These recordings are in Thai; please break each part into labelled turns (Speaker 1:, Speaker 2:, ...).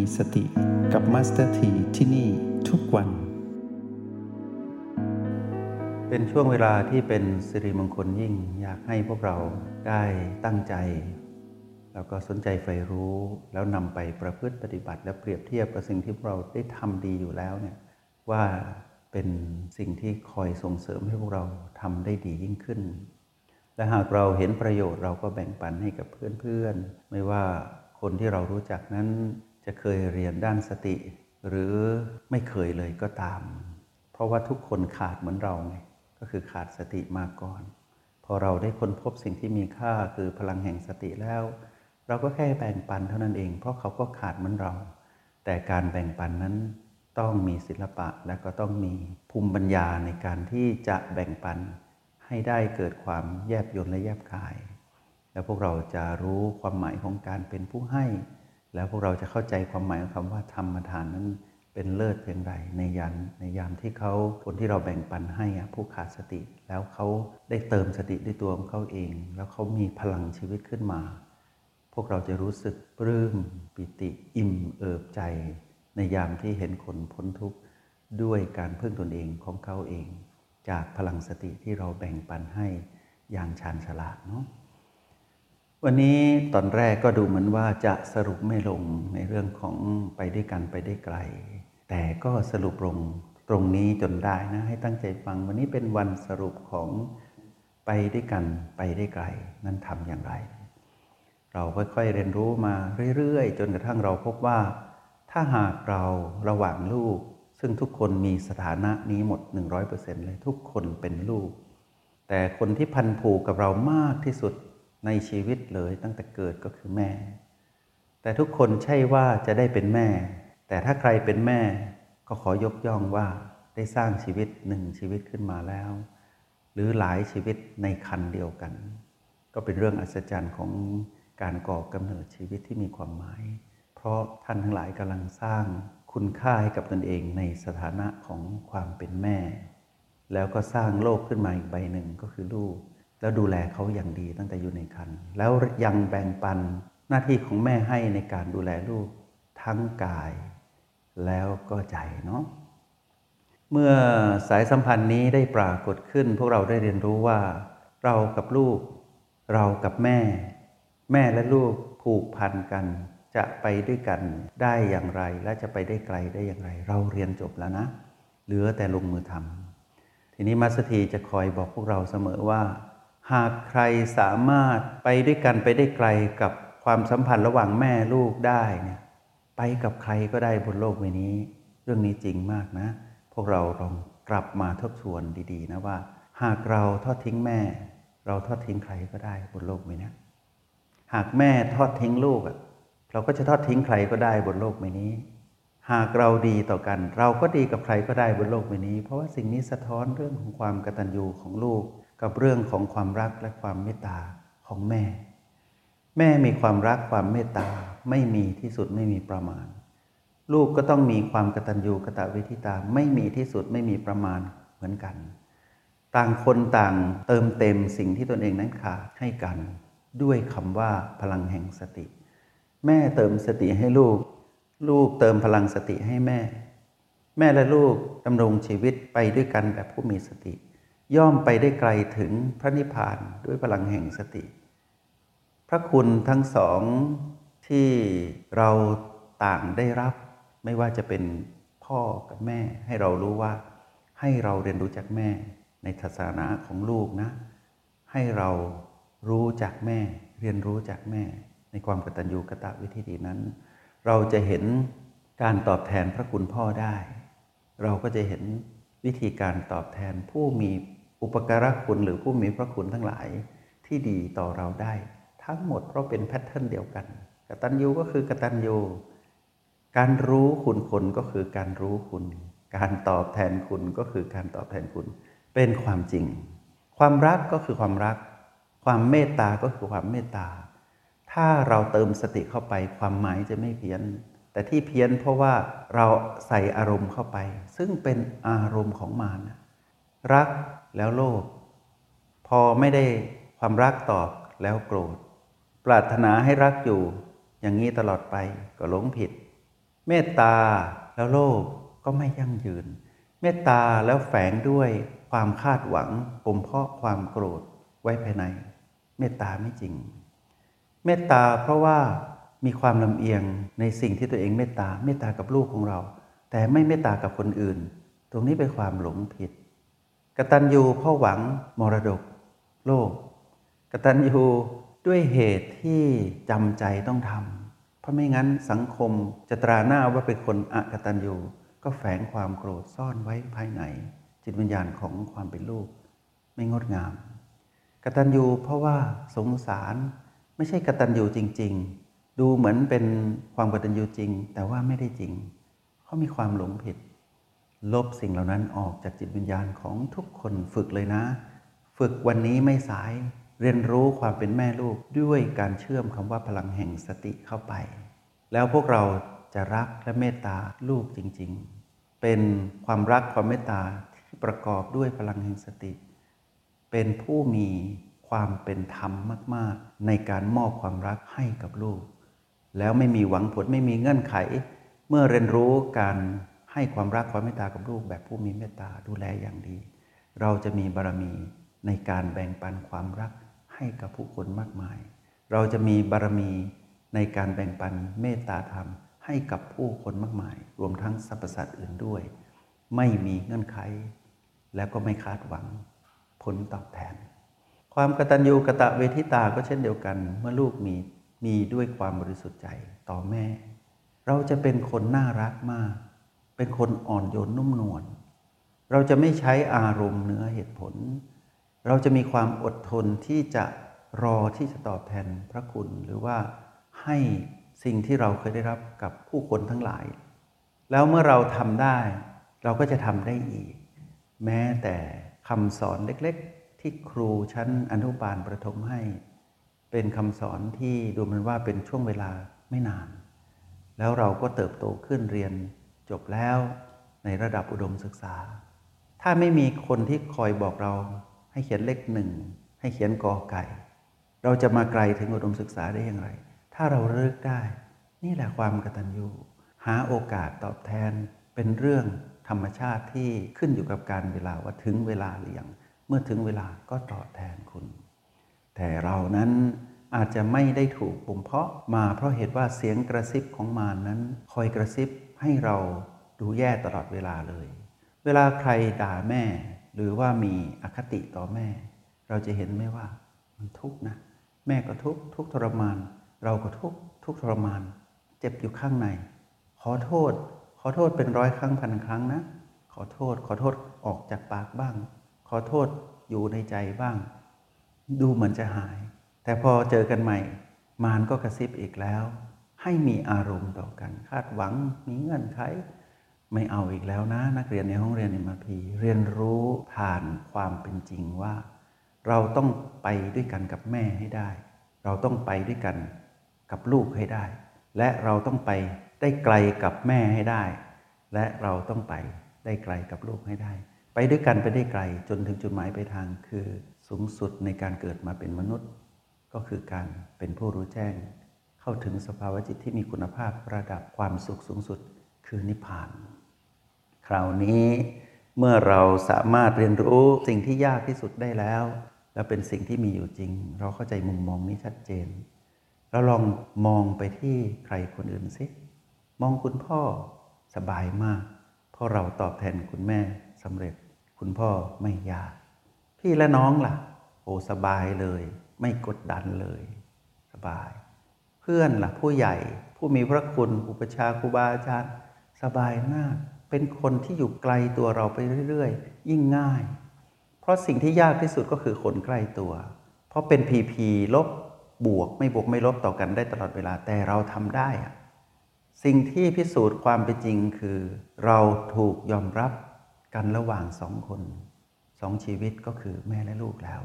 Speaker 1: มีสติกับมาสเตอร์ทีที่นี่ทุกวัน
Speaker 2: เป็นช่วงเวลาที่เป็นสิริมงคลยิ่งอยากให้พวกเราได้ตั้งใจ แล้วก็สนใจใฝ่รู้ แล้วนำไปประพฤติปฏิบัติ และเปรียบเทียบกับสิ่งที่พวกเราได้ทำดีอยู่แล้วเนี่ยว่าเป็นสิ่งที่คอยส่งเสริมให้พวกเราทำได้ดียิ่งขึ้น และหากเราเห็นประโยชน์เราก็แบ่งปันให้กับเพื่อนๆ ไม่ว่าคนที่เรารู้จักนั้น จะเคยเรียนด้านสติ หรือไม่เคยเลยก็ตาม เพราะว่าทุกคนขาดเหมือนเราไงก็คือขาดสติมาก่อน พอเราได้ค้นพบสิ่งที่มีค่าคือพลังแห่งสติแล้ว เราก็แค่แบ่งปันเท่านั้นเอง เพราะเขาก็ขาดเหมือนเรา แต่การแบ่งปันนั้นต้องมีศิลปะและก็ต้องมีภูมิปัญญาในการที่จะแบ่งปันให้ได้เกิดความแยบยลและแยบคาย แล้วพวกเราจะรู้ความหมายของการเป็นผู้ให้ แล้วพวกเราจะเข้าใจความหมายของคำว่าธรรมทานนั้นเป็นเลิศเพียงไรในยันในยามที่เขาคนที่เราแบ่งปันให้ผู้ขาดสติ แล้วเขาได้เติมสติด้วยตัวของเขาเอง แล้วเขามีพลังชีวิตขึ้นมา พวกเราจะรู้สึกปลื้มปิติอิ่มเอิบใจ ในยามที่เห็นคนพ้นทุกข์ด้วยการพึ่งตนเองของเขาเอง จากพลังสติที่เราแบ่งปันให้อย่างชาญฉลาดเนาะ วันนี้ตอนแรกก็ดูเหมือนว่าจะสรุปไม่ลงในเรื่องของไปด้วยกันไปได้ไกล แต่ก็สรุปลงตรงนี้จนได้นะให้ตั้งใจฟังวันนี้เป็นวันสรุปของไปด้วยกันไปได้ไกล นั้นทำอย่างไร เราค่อยๆเรียนรู้มาเรื่อยๆ จนกระทั่งเราพบว่า ถ้าหากเราระหว่างลูก ซึ่งทุกคนมีสถานะนี้หมด 100%เลยทุกคนเป็นลูก แต่คนที่พันผูกกับเรามากที่สุด ในชีวิตเลยตั้งแต่เกิดก็คือแม่ แต่ทุกคนใช่ว่าจะได้เป็นแม่ แต่ถ้าใครเป็นแม่ก็ขอยกย่องว่าได้สร้างชีวิตหนึ่งชีวิตขึ้นมาแล้ว หรือหลายชีวิตในคันเดียวกัน ก็เป็นเรื่องอัศจรรย์ของการก่อกำเนิดชีวิตที่มีความหมาย เพราะท่านทั้งหลายกำลังสร้างคุณค่าให้กับตนเองในสถานะของความเป็นแม่ แล้วก็สร้างโลกขึ้นมาอีกใบหนึ่งก็คือลูก แล้วดูแลเขาอย่างดีตั้งแต่อยู่ในครรภ์แล้วยังแบ่งปันหน้าที่ของแม่ให้ในการดูแลลูกทั้งกายแล้วก็ใจเนาะเมื่อสายสัมพันธ์นี้ได้ปรากฏขึ้น พวกเราได้เรียนรู้ว่า เรากับลูก เรากับแม่ แม่และลูกผูกพันกัน จะไปด้วยกันได้อย่างไร และจะไปได้ไกลได้อย่างไร เราเรียนจบแล้วนะ เหลือแต่ลงมือทำทีนี้มาสถีจะคอยบอกพวกเราเสมอว่า หากใครสามารถไปด้วยกันไปได้ไกลกับความสัมพันธ์ระหว่างแม่ลูกได้เนี่ยไปกับใครก็ได้บนโลกใบนี้ เรื่องนี้จริงมากนะ พวกเราลองกลับมาทบทวนดีๆนะว่า หากเราทอดทิ้งแม่ เราทอดทิ้งใครก็ได้บนโลกใบนี้หากแม่ทอดทิ้งลูกเราก็จะทอดทิ้งใครก็ได้บนโลกใบนี้ หากเราดีต่อกัน เราก็ดีกับใครก็ได้บนโลกใบนี้ เพราะว่าสิ่งนี้สะท้อนเรื่องของความกตัญญูของลูก กับเรื่องของความรักและความเมตตาของแม่ แม่มีความรักความเมตตาไม่มีที่สุดไม่มีประมาณ ลูกก็ต้องมีความกตัญญูกตวิธิตาไม่มีที่สุดไม่มีประมาณเหมือนกัน ต่างคนต่างเติมเต็มสิ่งที่ตนเองนั้นขาดให้กัน ด้วยคำว่าพลังแห่งสติ แม่เติมสติให้ลูก ลูกเติมพลังสติให้แม่ แม่และลูกดำรงชีวิตไปด้วยกันแบบผู้มีสติ ย่อมไปได้ไกลถึงพระนิพพานด้วยพลังแห่งสติ พระคุณทั้งสองที่เราต่างได้รับ ไม่ว่าจะเป็นพ่อกับแม่ ให้เรารู้ว่า ให้เราเรียนรู้จากแม่ ในทัศนะของลูกนะ ให้เรารู้จากแม่ เรียนรู้จากแม่ ในความกตัญญูกตวิธีนั้น เราจะเห็นการตอบแทนพระคุณพ่อได้ เราก็จะเห็นวิธีการตอบแทนผู้มี อุปการะคุณหรือผู้มีพระคุณทั้งหลายที่ดีต่อเราได้ ทั้งหมดเพราะเป็นแพทเทิร์นเดียวกันกตัญญูก็คือกตัญญูการรู้คุณคนก็คือการรู้คุณ การตอบแทนคุณก็คือการตอบแทนคุณ เป็นความจริง ความรักก็คือความรัก ความเมตตาก็คือความเมตตา ถ้าเราเติมสติเข้าไปความหมายจะไม่เพี้ยน แต่ที่เพี้ยนเพราะว่าเราใส่อารมณ์เข้าไป ซึ่งเป็นอารมณ์ของมารรัก แล้วโลภพอไม่ได้ความรักตอบแล้วโกรธ ปรารถนาให้รักอยู่ อย่างนี้ตลอดไปก็หลงผิด เมตตาแล้วโลภก็ไม่ยั่งยืน เมตตาแล้วแฝงด้วยความคาดหวังปมเพาะความโกรธไว้ภายใน เมตตาไม่จริง เมตตาเพราะว่ามีความลำเอียงในสิ่งที่ตัวเองเมตตาเมตตากับลูกของเรา แต่ไม่เมตตากับคนอื่น ตรงนี้เป็นความหลงผิด กตัญญูพ่อหวังมรดกโลก กตัญญูด้วยเหตุที่จำใจต้องทำเพราะไม่งั้นสังคมจะตราหน้าว่าเป็นคนอกตัญญูก็แฝงความโกรธซ่อนไว้ภายใน จิตวิญญาณของความเป็นลูก ไม่งดงาม กตัญญูเพราะว่าสงสารไม่ใช่กตัญญูจริง ๆ ดูเหมือนเป็นความกตัญญูจริง แต่ว่าไม่ได้จริงเขามีความหลงผิด ลบสิ่งเหล่านั้นออกจากจิตวิญญาณของทุกคนฝึกเลยนะ ฝึกวันนี้ไม่สายเรียนรู้ความเป็นแม่ลูกด้วยการเชื่อมคำว่าพลังแห่งสติเข้าไป แล้วพวกเราจะรักและเมตตาลูกจริง ๆ เป็นความรักความเมตตาที่ประกอบด้วยพลังแห่งสติ เป็นผู้มีความเป็นธรรมมาก ๆ ในการมอบความรักให้กับลูก แล้วไม่มีหวังผลไม่มีเงื่อนไข เมื่อเรียนรู้การ ให้ความรักความเมตตากับลูกแบบผู้มีเมตตาดูแลอย่างดี เราจะมีบารมีในการแบ่งปันความรักให้กับผู้คนมากมาย เราจะมีบารมีในการแบ่งปันเมตตาธรรม ให้กับผู้คนมากมาย รวมทั้งสรรพสัตว์อื่นด้วย ไม่มีเงื่อนไข แล้วก็ไม่คาดหวังผลตอบแทน ความกตัญญูกะตะเวทิตาก็เช่นเดียวกัน เมื่อลูกมีมีด้วยความบริสุทธิ์ใจต่อแม่ เราจะเป็นคนน่ารักมาก เป็นคนอ่อนโยนนุ่มนวลเราจะไม่ใช้อารมณ์เนื้อเหตุผล เราจะมีความอดทนที่จะรอที่จะตอบแทนพระคุณ หรือว่าให้สิ่งที่เราเคยได้รับกับผู้คนทั้งหลาย แล้วเมื่อเราทำได้ เราก็จะทำได้อีก แม้แต่คำสอนเล็กๆ ที่ครูชั้นอนุบาลประถมให้ เป็นคำสอนที่ดูเหมือนว่าเป็นช่วงเวลาไม่นาน แล้วเราก็เติบโตขึ้นเรียน จบแล้วในระดับอุดมศึกษา ถ้าไม่มีคนที่คอยบอกเราให้เขียนเลขหนึ่งให้เขียนกอไก่ เราจะมาไกลถึงอุดมศึกษาได้อย่างไร ถ้าเราเลิกได้ นี่แหละความกตัญญูหาโอกาสตอบแทนเป็นเรื่องธรรมชาติที่ขึ้นอยู่กับการเวลาว่าถึงเวลาหรือยังเมื่อถึงเวลาก็ตอบแทนคุณ แต่เรานั้นอาจจะไม่ได้ถูกปุ่มเพาะมาเพราะเหตุว่าเสียงกระซิบของมารนนั้น คอยกระซิบ ให้เราดูแย่ตลอดเวลาเลย เวลาใครด่าแม่ หรือว่ามีอคติต่อแม่ เราจะเห็นไหมว่ามันทุกข์นะ แม่ก็ทุกข์ทุกทรมาน เราก็ทุกข์ทุกทรมาน เจ็บอยู่ข้างใน ขอโทษ ขอโทษเป็นร้อยครั้งพันครั้งนะ ขอโทษ ขอโทษออกจากปากบ้าง ขอโทษอยู่ในใจบ้าง ดูเหมือนจะหาย แต่พอเจอกันใหม่ มารก็กระซิบอีกแล้ว ให้มีอารมณ์ต่อกัน คาดหวังมีเงื่อนไข ไม่เอาอีกแล้วนะ นักเรียนในห้องเรียนเอ็มพีเรียนรู้ผ่านความเป็นจริงว่า เราต้องไปด้วยกันกับแม่ให้ได้ เราต้องไปด้วยกันกับลูกให้ได้ และเราต้องไปได้ไกลกับแม่ให้ได้ และเราต้องไปได้ไกลกับลูกให้ได้ ไปด้วยกันไปได้ไกลจนถึงจุดหมายปลายทางคือสูงสุดในการเกิดมาเป็นมนุษย์ ก็คือการเป็นผู้รู้แจ้ง เข้าถึงสภาวะจิตที่มีคุณภาพระดับความสุขสูงสุดคือนิพพาน คราวนี้เมื่อเราสามารถเรียนรู้สิ่งที่ยากที่สุดได้แล้ว และเป็นสิ่งที่มีอยู่จริง เราเข้าใจมุมมองนี้ชัดเจนเราลองมองไปที่ใครคนอื่นสิมองคุณพ่อสบายมากเพราะเราตอบแทนคุณแม่สำเร็จ คุณพ่อไม่ยาก พี่และน้องล่ะ โอ้สบายเลย ไม่กดดันเลย สบาย พื่อนล่ะผู้ใหญ่ผู้มีพระคุณอุปชาครูบาอาจารย์ สบายมาก เป็นคนที่อยู่ไกลตัวเราไปเรื่อยๆ ยิ่งง่าย เพราะสิ่งที่ยากที่สุดก็คือคนใกล้ตัว เพราะเป็นพีพีลบบวกไม่บวกไม่ลบต่อกันได้ตลอดเวลาแต่เราทำได้ สิ่งที่พิสูจน์ความเป็นจริงคือ เราถูกยอมรับกันระหว่างสองคนสองชีวิตก็คือแม่และลูกแล้ว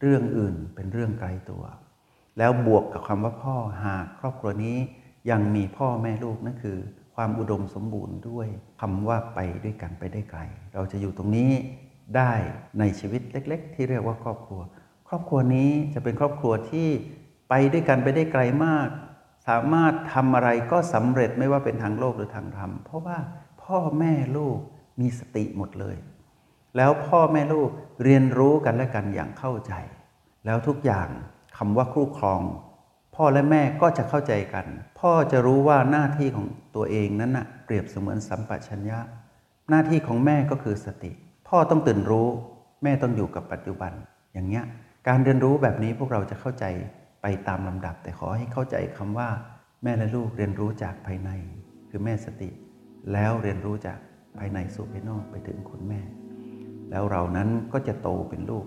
Speaker 2: เรื่องอื่นเป็นเรื่องไกลตัว แล้วบวกกับคำว่าพ่อหากครอบครัวนี้ยังมีพ่อแม่ลูกนั่นคือ ความอุดมสมบูรณ์ด้วยคำว่าไปด้วยกันไปได้ไกล เราจะอยู่ตรงนี้ได้ในชีวิตเล็ก ๆ ที่เรียกว่าครอบครัว ครอบครัวนี้จะเป็นครอบครัวที่ไปด้วยกันไปได้ไกลมากสสามารถทำอะไรก็สำเร็จไม่ว่าเป็นทางโลกหรือทางธรรม เพราะว่าพ่อแม่ลูกมีสติหมดเลย แล้วพ่อแม่ลูกเรียนรู้กันและกันอย่างเข้าใจ แล้วทุกอย่าง คำว่าคู่ครอง พ่อและแม่ก็จะเข้าใจกัน พ่อจะรู้ว่าหน้าที่ของตัวเองนั้นนะ่ะเปรียบเสมือนสัมปชัญญะ หน้าที่ของแม่ก็คือสติ พ่อต้องตื่นรู้ แม่ต้องอยู่กับปัจจุบัน อย่างเงี้ยการเรียนรู้แบบนี้พวกเราจะเข้าใจไปตามลำดับ แต่ขอให้เข้าใจคำว่า แม่และลูกเรียนรู้จากภายใน คือแม่สติ แล้วเรียนรู้จากภายในสู่ภายนอกไปถึงคุณแม่ แล้วเรานั้นก็จะโตเป็นลูก